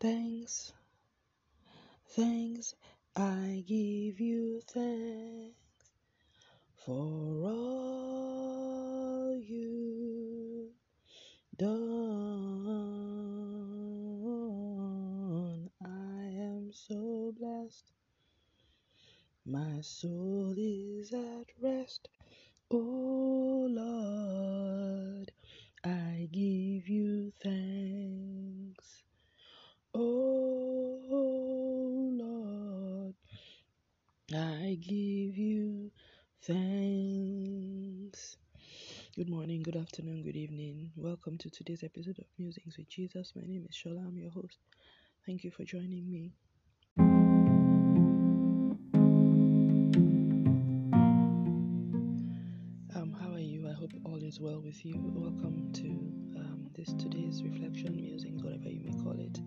Thanks, thanks, I give you thanks for all you done. I am so blessed. My soul is at rest. Oh Lord, I give you thanks. Oh Lord, I give you thanks. Good morning, good afternoon, good evening. Welcome to today's episode of Musings with Jesus. My name is Shola, I'm your host. Thank you for joining me. Um, how are you? I hope all is well with you. Welcome to um, this today's reflection, musings, whatever you may call it.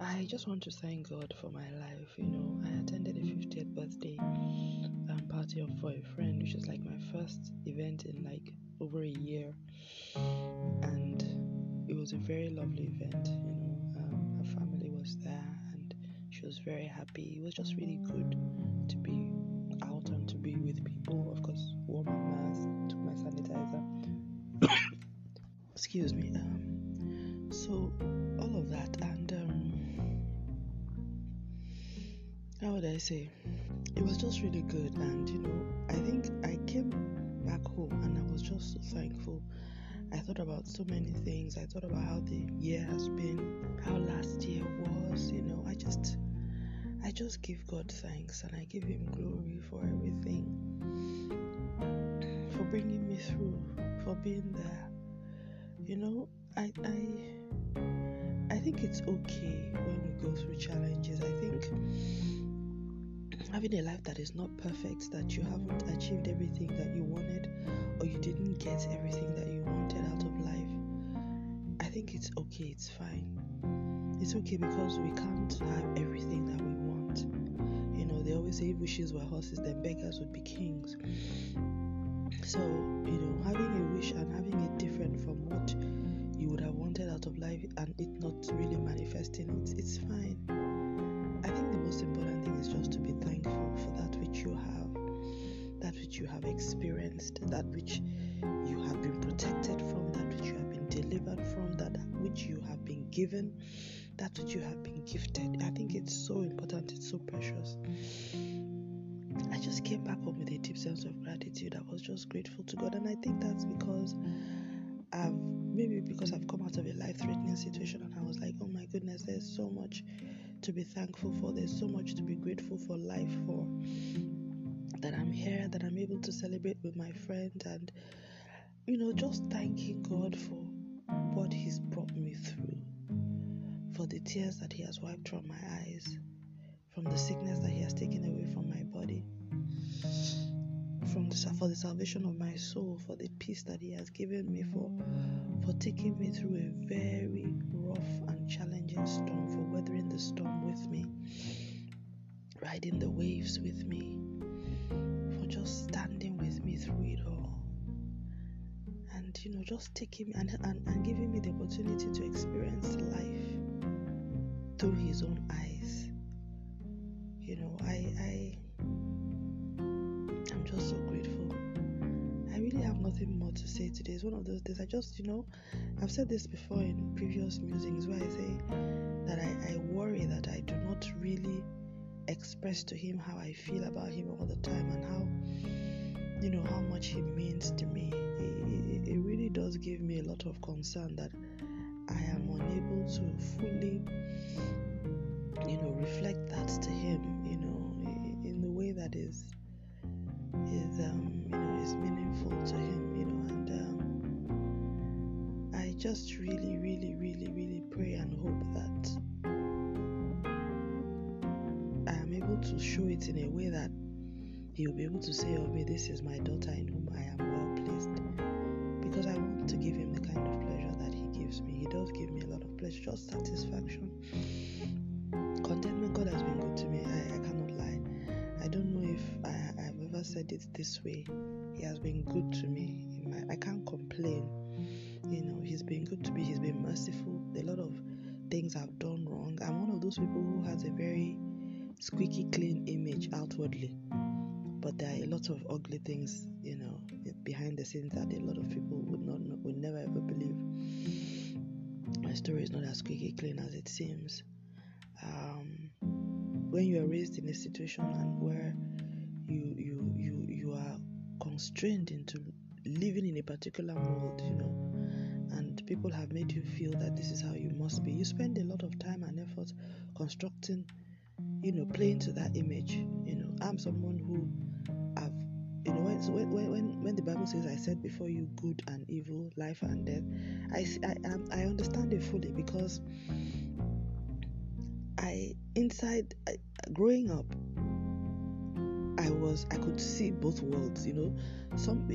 I just want to thank God for my life. You know, I attended a 50th birthday um, party for a friend, which is like my first event in like over a year, and it was a very lovely event. You know, um, her family was there, and she was very happy. It was just really good to be out and to be with people. Of course, wore my mask, took my sanitizer. Excuse me. Um, so all of that, how would I say? It was just really good, and you know, I think I came back home and I was just so thankful. I thought about so many things. I thought about how the year has been, how last year was. You know, I just, I just give God thanks and I give Him glory for everything, for bringing me through, for being there. You know, I, I, I think it's okay when we go through challenges. I think having a life that is not perfect, that you haven't achieved everything that you wanted, or you didn't get everything that you wanted out of life, I think it's okay, it's fine. It's okay because we can't have everything that we want. You know, they always say if wishes were horses, then beggars would be kings. So, you know, having a wish and having it different from what you would have wanted out of life and it not really manifesting, it's, it's fine. Most important thing is just to be thankful for that which you have, that which you have experienced, that which you have been protected from, that which you have been delivered from, that which you have been given, that which you have been gifted. I think it's so important, it's so precious. I just came back home with a deep sense of gratitude. I was just grateful to God, and I think that's because I've maybe because I've come out of a life threatening situation and I was like, oh my goodness, there's so much to be thankful for, there's so much to be grateful for life for. That I'm here, that I'm able to celebrate with my friend, and you know, just thanking God for what He's brought me through, for the tears that He has wiped from my eyes, from the sickness that He has taken away from my body, from the, for the salvation of my soul, for the peace that He has given me, for for taking me through a very rough and challenging storm, for weathering the storm with me, riding the waves with me, for just standing with me through it all. And you know, just taking and, and, and giving me the opportunity to experience life through his own eyes. You know, I I I'm just so grateful. Have nothing more to say today. It's one of those days I just, you know, I've said this before in previous musings where I say that I, I worry that I do not really express to him how I feel about him all the time and how, you know, how much he means to me. It, it, it really does give me a lot of concern that I am unable to fully, you know, reflect that to him, you know, in the way that is is um, is meaningful to him, you know, and um, I just really, really, really, really pray and hope that I am able to show it in a way that he'll be able to say of me, "This is my daughter in whom I am well pleased," because I want to give him the kind of pleasure that he gives me. He does give me a lot of pleasure, just satisfaction, It this way. He has been good to me. I can't complain. You know, he's been good to me. He's been merciful. A lot of things I've done wrong. I'm one of those people who has a very squeaky clean image outwardly, but there are a lot of ugly things, you know, behind the scenes that a lot of people would not know, would never ever believe. My story is not as squeaky clean as it seems. Um, when you are raised in a situation and where constrained into living in a particular mold, you know, and people have made you feel that this is how you must be. You spend a lot of time and effort constructing, you know, playing to that image. You know, I'm someone who have, you know, when when when, when the Bible says, "I said before you good and evil, life and death," I I I understand it fully because I inside I, growing up I was I could see both worlds, you know. Some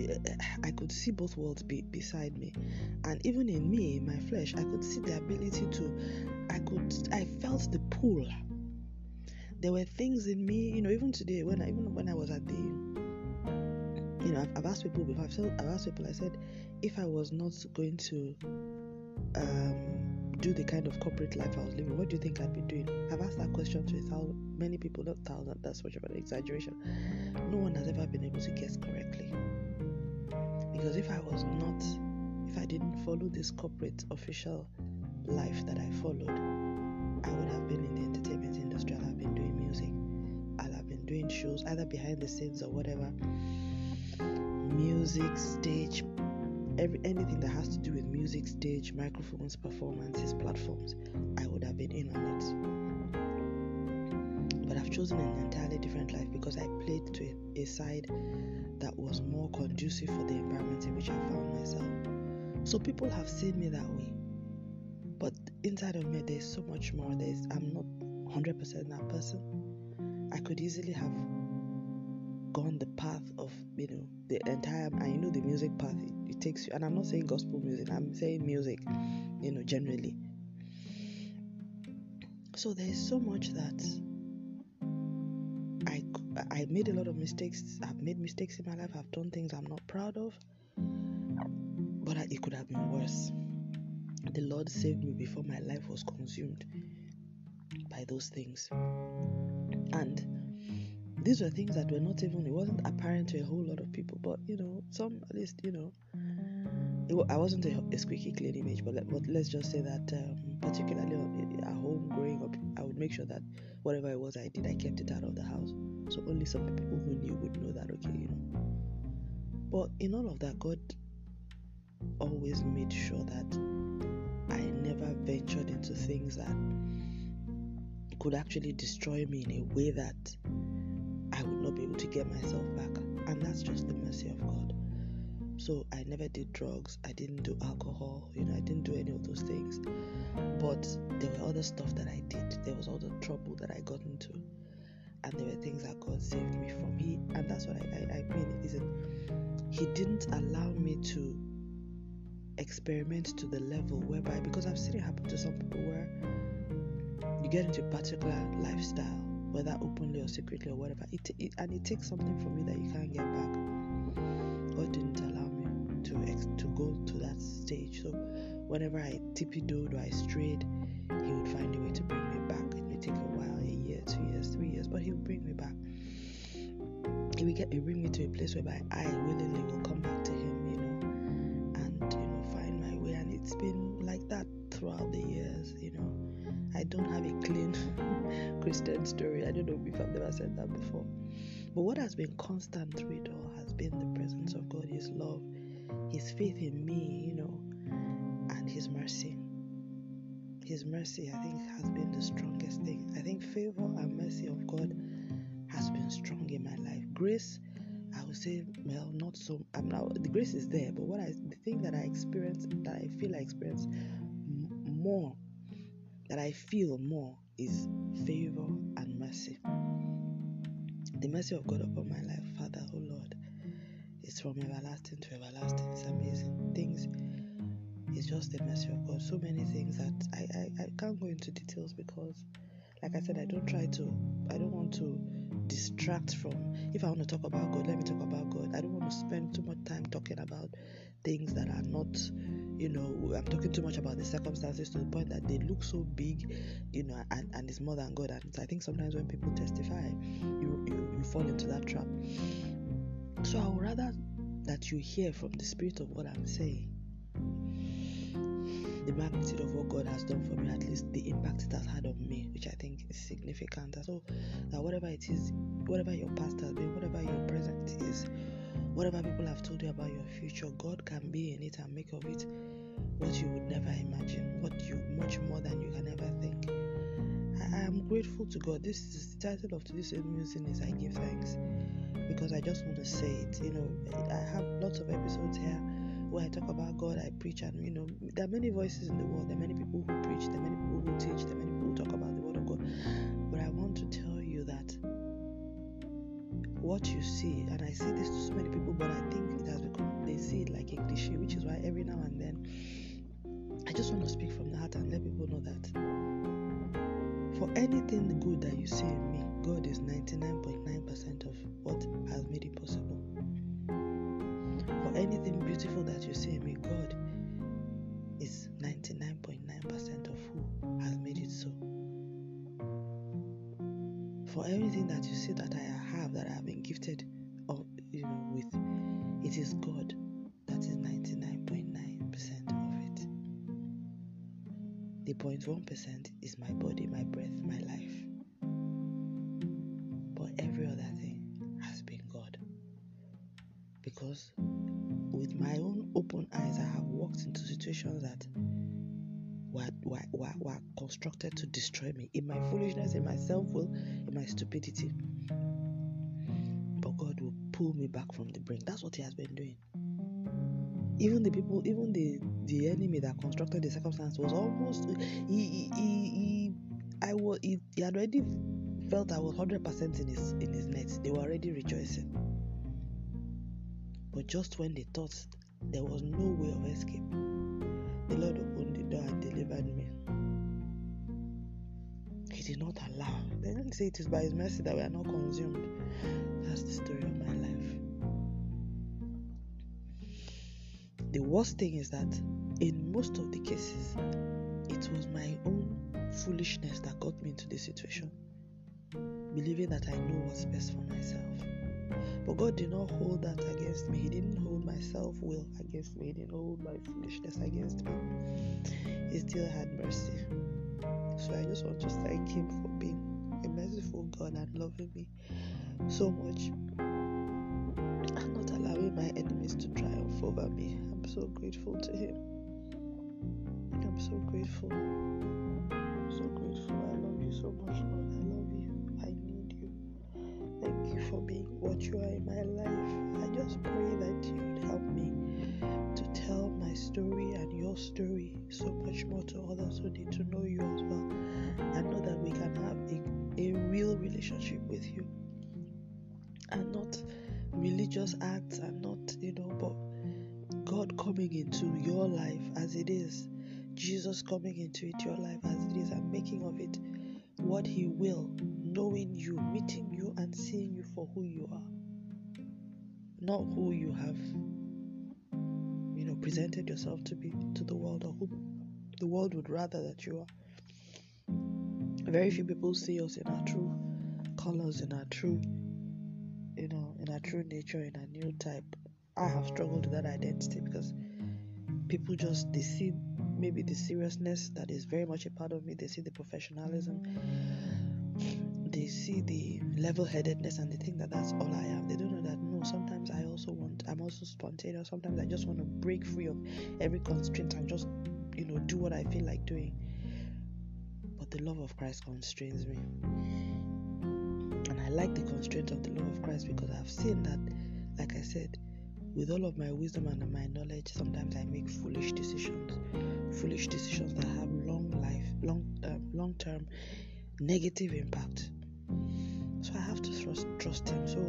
I could see both worlds be, beside me, and even in me, my flesh, I could see the ability to. I could I felt the pull. There were things in me, you know. Even today, when I even when I was at the, you know, I've, I've asked people before. I've, I've asked people. I said, if I was not going to, um, do the kind of corporate life I was living, what do you think I'd be doing? I've asked that question to a thousand, many people, not thousand, that's much of an exaggeration. No one has ever been able to guess correctly. Because if I was not, if I didn't follow this corporate official life that I followed, I would have been in the entertainment industry. I'll have been doing music. I'll have been doing shows, either behind the scenes or whatever. Music, stage, every anything that has to do with music, stage, microphones, performances, platforms, I would have been in on it. But I've chosen an entirely different life because I played to a, side that was more conducive for the environment in which I found myself. So people have seen me that way. But inside of me there's so much more. There's I'm not 100% that person. I could easily have gone the path of you know the entire I know the music path it takes you and i'm not saying gospel music i'm saying music you know generally. So there's so much that i i made a lot of mistakes i've made mistakes in my life i've done things i'm not proud of but it could have been worse. The lord saved me before my life was consumed by those things. And these were things that were not even it wasn't apparent to a whole lot of people but you know some at least you know it, I wasn't a, a, squeaky clean image, but, let, but let's just say that um, particularly at home growing up, I would make sure that whatever it was I did, I kept it out of the house. So only some people who knew would know that, okay, you know. But in all of that, God always made sure that I never ventured into things that could actually destroy me in a way that I would not be able to get myself back. And that's just the mercy of God. So I never did drugs, I didn't do alcohol, you know, I didn't do any of those things. But there were other stuff that I did. There was all the trouble that I got into. And there were things that God saved me from. He and that's what I, I, I mean. Isn't He didn't allow me to experiment to the level whereby because I've seen it happen to some people where you get into a particular lifestyle, whether openly or secretly or whatever, it, it and it takes something from you that you can't get back. God didn't allow me to to go to that stage. So whenever I tippy toed or I strayed, he would find a way to bring me back. It may take a while, a year, two years, three years, but he would bring me back. He would get he bring me to a place whereby I willingly will come back to him, you know, and you know find my way. And it's been like that throughout the Story. I don't know if I've never said that before. But what has been constant through it all has been the presence of God, His love, his faith in me, you know, and His mercy. His mercy, I think, has been the strongest thing. I think favor and mercy of God has been strong in my life. Grace, I would say, well, not so. I'm now the grace is there, but what I the thing that I experience, that I feel I experience more, that I feel more, is favor and mercy. The mercy of God upon my life, Father, oh Lord it's from everlasting to everlasting. It's amazing. Things it's just the mercy of God. So many things that I, I, I can't go into details because like I said, I don't try to, I don't want to distract from. If I want to talk about God, let me talk about God. I don't want to spend too much time talking about things that are not, you know, I'm talking too much about the circumstances to the point that they look so big, you know, and, and it's more than God. And I think sometimes when people testify, you, you, you fall into that trap. So I would rather that you hear from the spirit of what I'm saying the magnitude of what God has done for me, at least the impact it has had on me, which I think is significant. so that whatever it is, whatever your past has been, whatever your present is, whatever people have told you about your future, God can be in it and make of it what you would never imagine, what you much more than you can ever think. I, I am grateful to God. This is the title of today's musing is I give thanks because I just want to say it. You know, I have lots of episodes here where I talk about God, I preach, and you know, there are many voices in the world. There are many people who preach. There are many people who teach. There are many people who talk about the Word of God. But I want to tell you what you see, and I say this to so many people, but I think it has become they see it like a cliche, which is why every now and then I just want to speak from the heart and let people know that for anything good that you see in me, God is 99.9% of what has made it possible For anything beautiful that you see in me, God is 99.9% of who has made it so. For everything that you see that I have, that I have been gifted or you know with, it is God that is 99.9% of it. The 0.1% is my body, my breath, my life. But every other thing has been God. Because with my own open eyes, I have walked into situations that were, were, were, were constructed to destroy me in my foolishness, in my self will, in my stupidity. Pull me back from the brink. That's what He has been doing. Even the people, even the the enemy that constructed the circumstance was almost he he, he, he I was he, he had already felt I was hundred percent in his in his net. They were already rejoicing. But just when they thought there was no way of escape, the Lord opened the door and delivered me. He did not allow. They didn't say it is by His mercy that we are not consumed. That's the story The worst thing is that in most of the cases, it was my own foolishness that got me into this situation, believing that I knew what's best for myself. But God did not hold that against me. He didn't hold my self will against me. He didn't hold my foolishness against me. He still had mercy. So I just want to thank Him for being a merciful God and loving me so much not allowing my enemies to triumph over me. I'm so grateful to Him. I'm so grateful. I'm so grateful. I love you so much, Lord. I love you. I need you. Thank you for being what you are in my life. I just pray that you would help me to tell my story and your story so much more to others who need to know you as well and know that we can have a, a real relationship with you and not religious acts and not, you know, but God coming into your life as it is, Jesus coming into it, your life as it is, and making of it what He will, knowing you, meeting you, and seeing you for who you are, not who you have, you know, presented yourself to be to the world, or who the world would rather that you are. Very few people see us in our true colors, in our true, you know, in our true nature, in our new type. I have struggled with that identity because people just they see maybe the seriousness that is very much a part of me. They see the professionalism. They see the level-headedness, and they think that that's all I am. They don't know that no. Sometimes I also want. I'm also spontaneous. Sometimes I just want to break free of every constraint and just, you know, do what I feel like doing. But the love of Christ constrains me, I like the constraint of the love of Christ because I've seen that, like I said, with all of my wisdom and my knowledge, sometimes I make foolish decisions, foolish decisions that have long life, long um, long term negative impact. So I have to trust trust Him. So,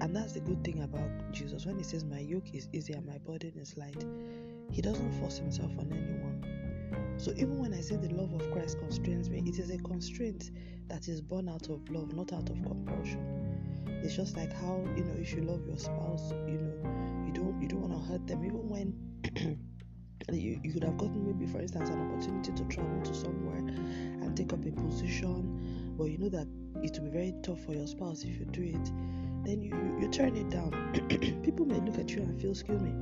and that's the good thing about Jesus. When He says, "My yoke is easy and my burden is light," He doesn't force Himself on anyone. So even when I say the love of Christ constrains me, it is a constraint that is born out of love, not out of compulsion. It's just like how you know if you love your spouse, you know you don't you don't want to hurt them, even when you, you could have gotten maybe for instance an opportunity to travel to somewhere and take up a position, but you know that it will be very tough for your spouse if you do it. Then you, you, you turn it down. People may look at you and feel, excuse me,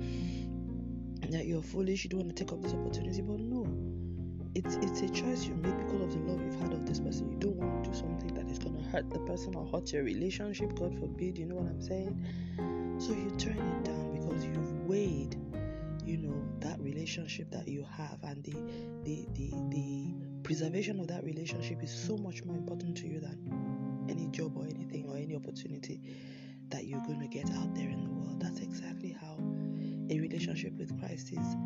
that you're foolish, you don't want to take up this opportunity, but no, it's it's a choice you make because of the love you've had of this person. You don't want to do something that is to hurt the person or hurt your relationship. God forbid. You know what I'm saying? So you turn it down because you've weighed, you know, that relationship that you have, and the the the the preservation of that relationship is so much more important to you than any job or anything or any opportunity that you're going to get out there in the world. That's exactly how a relationship with Christ is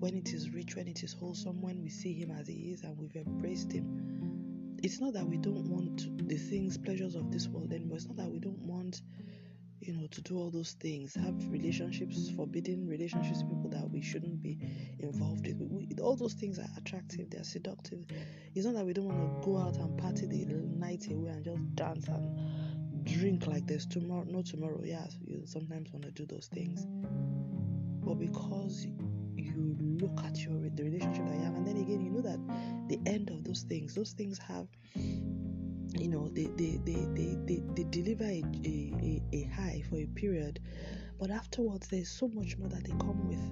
when it is rich, when it is wholesome, when we see Him as He is and we've embraced Him. It's not that we don't want the things, pleasures of this world anymore. It's not that we don't want, you know, to do all those things, have relationships, forbidden relationships with people that we shouldn't be involved with. We, all those things are attractive, they're seductive. It's not that we don't want to go out and party the night away and just dance and drink like there's tomorrow, no tomorrow. Yes, you sometimes want to do those things, but because you look at your the relationship that you have and then again you know that the end of those things those things have you know they they they they, they, they deliver a, a, a high for a period but afterwards there's so much more that they come with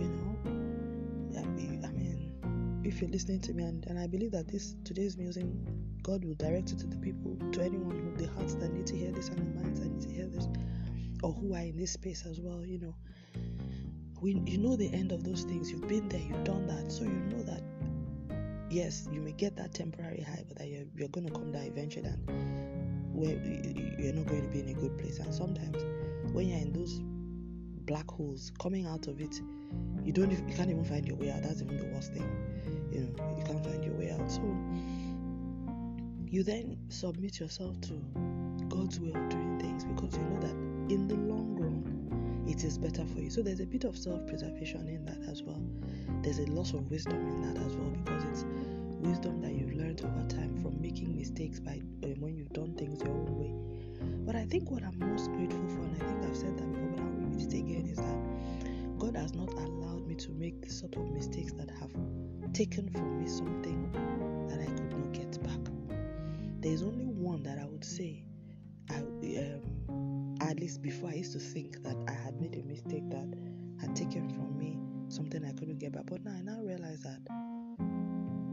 you know? I mean, I mean if you're listening to me and, and i believe that this today's music god will direct it to the people to anyone with the hearts that need to hear this and the minds that need to hear this or who are in this space as well you know we, you know the end of those things. You've been there, you've done that, so you know that yes, you may get that temporary high, but that you're, you're going to come down eventually, and where you're not going to be in a good place. And sometimes when you're in those black holes, coming out of it, you don't, you can't even find your way out. That's even the worst thing. You know, you can't find your way out. So you then submit yourself to God's way of doing things because you know that in the long run it is better for you. So there's a bit of self preservation in that as well. There's a loss of wisdom in that as well because it's wisdom that you've learned over time from making mistakes by uh, when you've done things your own way. But I think what I'm most grateful for, and I think I've said that before, but I'll repeat it again, is that God has not allowed me to make the sort of mistakes that have taken from me something that I could not get back. There's only one that I would say um, at least before I used to think that I had made a mistake that had taken from me something I couldn't get back. But now I now realize that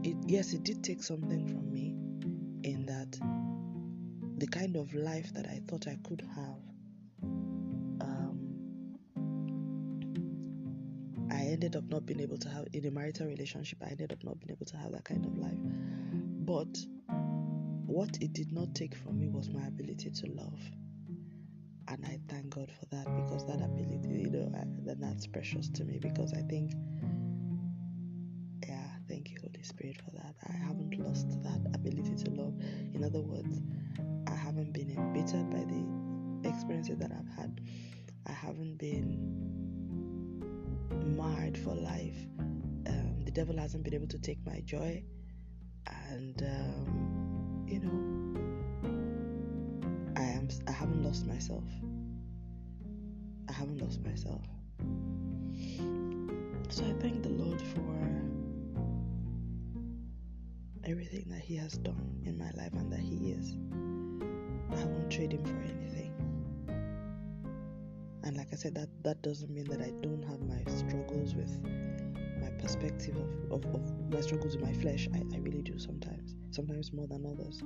it yes, it did take something from me in that the kind of life that I thought I could have. Um, I ended up not being able to have in a marital relationship. I ended up not being able to have that kind of life. But what it did not take from me was my ability to love and I thank God for that because that ability, you know, I, then that's precious to me because I think, yeah, thank you, Holy Spirit, for that. I haven't lost that ability to love. In other words, I haven't been embittered by the experiences that I've had. I haven't been marred for life. Um, the devil hasn't been able to take my joy, and um, lost myself. I haven't lost myself. So I thank the Lord for everything that He has done in my life and that He is. I won't trade Him for anything. And like I said, that, that doesn't mean that I don't have my struggles with my perspective of, of, of my struggles with my flesh. I, I really do sometimes, sometimes more than others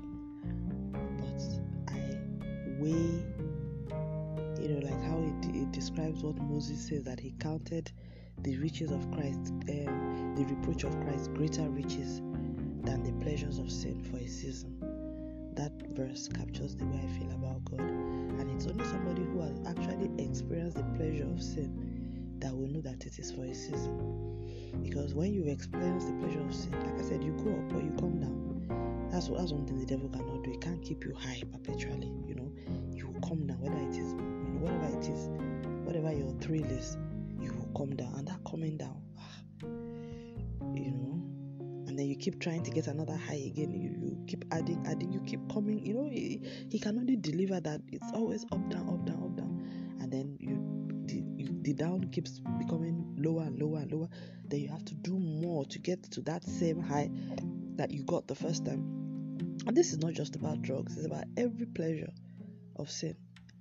way, you know, like how it, it describes what Moses says that he counted the riches of Christ, um, the reproach of Christ, greater riches than the pleasures of sin for a season. That verse captures the way I feel about God, and it's only somebody who has actually experienced the pleasure of sin that will know that it is for a season. Because when you experience the pleasure of sin, like I said, you go up or you come down. That's that's one thing the devil cannot do. he can't keep you high perpetually. You know, come down, whether it is, you know, whatever it is, whatever your thrill is, you will come down. And that coming down, ah, you know, and then you keep trying to get another high again. You, you keep adding adding. You keep coming you know he, he can only deliver that. It's always up down up down up down. And then you the, you, the down keeps becoming lower and lower and lower. Then you have to do more to get to that same high that you got the first time. And this is not just about drugs. It's about every pleasure of sin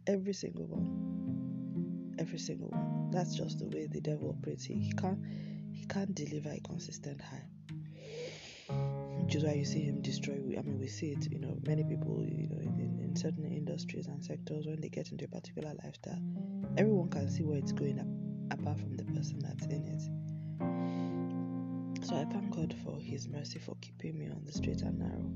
every single one every single one that's just the way the devil operates he, can't he can't deliver a consistent high which is why you see him destroy. I mean, we see it. You know, many people, you know, in, in certain industries and sectors, when they get into a particular lifestyle, everyone can see where it's going, up, apart from the person that's in it. So I thank God for His mercy for keeping me on the straight and narrow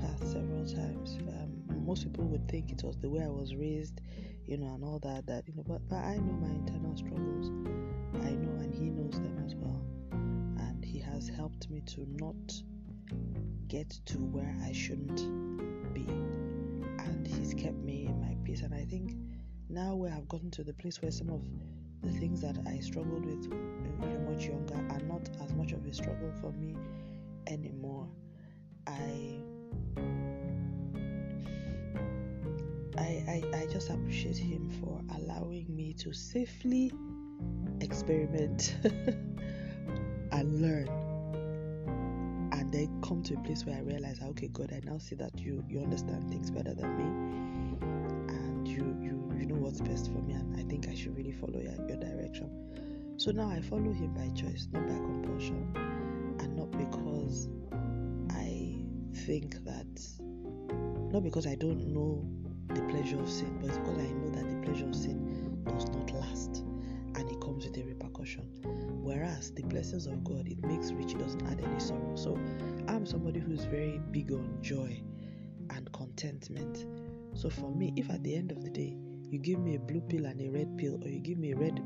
path several times. Um, most people would think it was the way I was raised, you know, and all that. That you know, but but I know my internal struggles. I know, and He knows them as well, and He has helped me to not get to where I shouldn't be. And He's kept me in my peace. And I think now where I've gotten to the place where some of the things that I struggled with you're much younger are not as much of a struggle for me anymore. I I, I, I just appreciate him for allowing me to safely experiment and learn and then come to a place where I realize, okay, God, I now see that you you understand things better than me, and you you you know what's best for me, and I think I should really follow your, your direction. So now I follow Him by choice, not by compulsion, and not because I think that, not because I don't know the pleasure of sin, but because I know that the pleasure of sin does not last, and it comes with a repercussion. Whereas the blessings of God, it makes rich, it doesn't add any sorrow. So I'm somebody who's very big on joy and contentment. So for me, if at the end of the day you give me a blue pill and a red pill, or you give me a red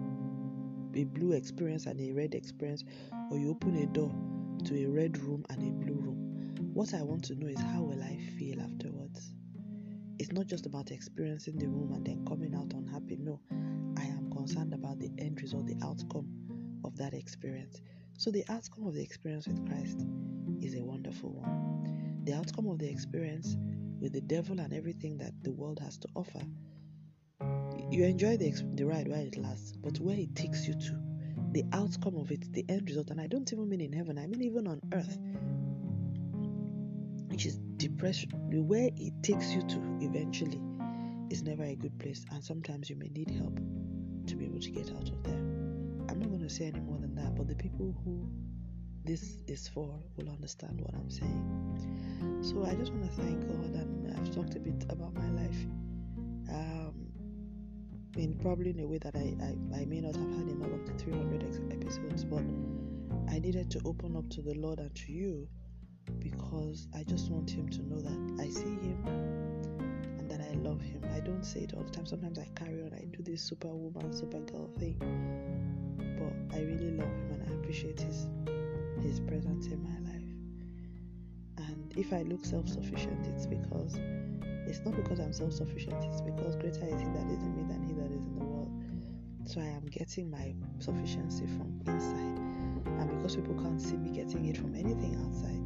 a blue experience and a red experience, or you open a door to a red room and a blue room, what I want to know is how will I feel afterwards? It's not just about experiencing the room and then coming out unhappy. No, I am concerned about the end result, the outcome of that experience. So, the outcome of the experience with Christ is a wonderful one. The outcome of the experience with the devil and everything that the world has to offer, you enjoy the, the ride while it lasts, but where it takes you to, the outcome of it, the end result, and I don't even mean in heaven, I mean even on earth, which is depression, the where it takes you to eventually is never a good place, and sometimes you may need help to be able to get out of there. I'm not going to say any more than that, but the people who this is for will understand what I'm saying. So I just want to thank God, and I've talked a bit about my life. Um, in probably in a way that I, I, I may not have had in all of the 300 episodes, but I needed to open up to the Lord and to you because I just want Him to know that I see Him and that I love Him. I don't say it all the time. Sometimes I carry on, I do this superwoman, supergirl thing but I really love him and I appreciate his his presence in my life. And if I look self-sufficient, it's because it's not because I'm self-sufficient. It's because greater is He that is in me than He that is in the world. So I am getting my sufficiency from inside, and because people can't see me getting it from anything outside,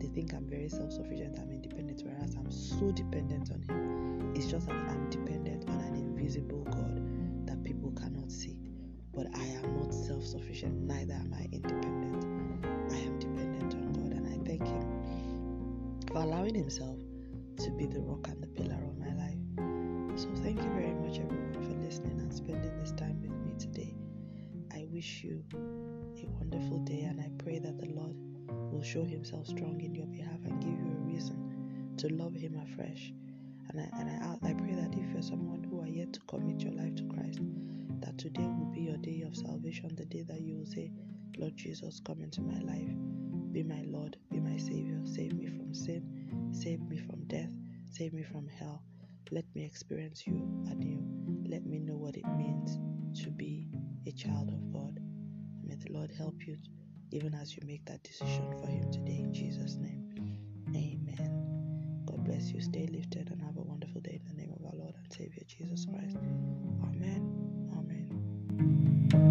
they think I'm very self-sufficient. I'm independent, whereas I'm so dependent on Him. It's just that I'm dependent on an invisible God that people cannot see but I am not self sufficient, neither am I independent. I am dependent on God, and I thank Him for allowing Himself to be the rock and the pillar of my life. So, thank you very much, everyone, for listening and spending this time with me today. I wish you a wonderful day, and I pray that the Lord will show Himself strong in your behalf and give you a reason to love Him afresh. And I, and I, I pray that if you're someone who are yet to commit your life to Christ, that today will be your day of salvation, the day that you will say, Lord Jesus, come into my life. Be my Lord, be my Savior. Save me from sin, save me from death, save me from hell. Let me experience you anew. Let me know what it means to be a child of God. May the Lord help you even as you make that decision for Him today in Jesus' name. Amen. God bless you. Stay lifted and have a wonderful day in the name of our Lord and Savior Jesus Christ. Amen. Amen.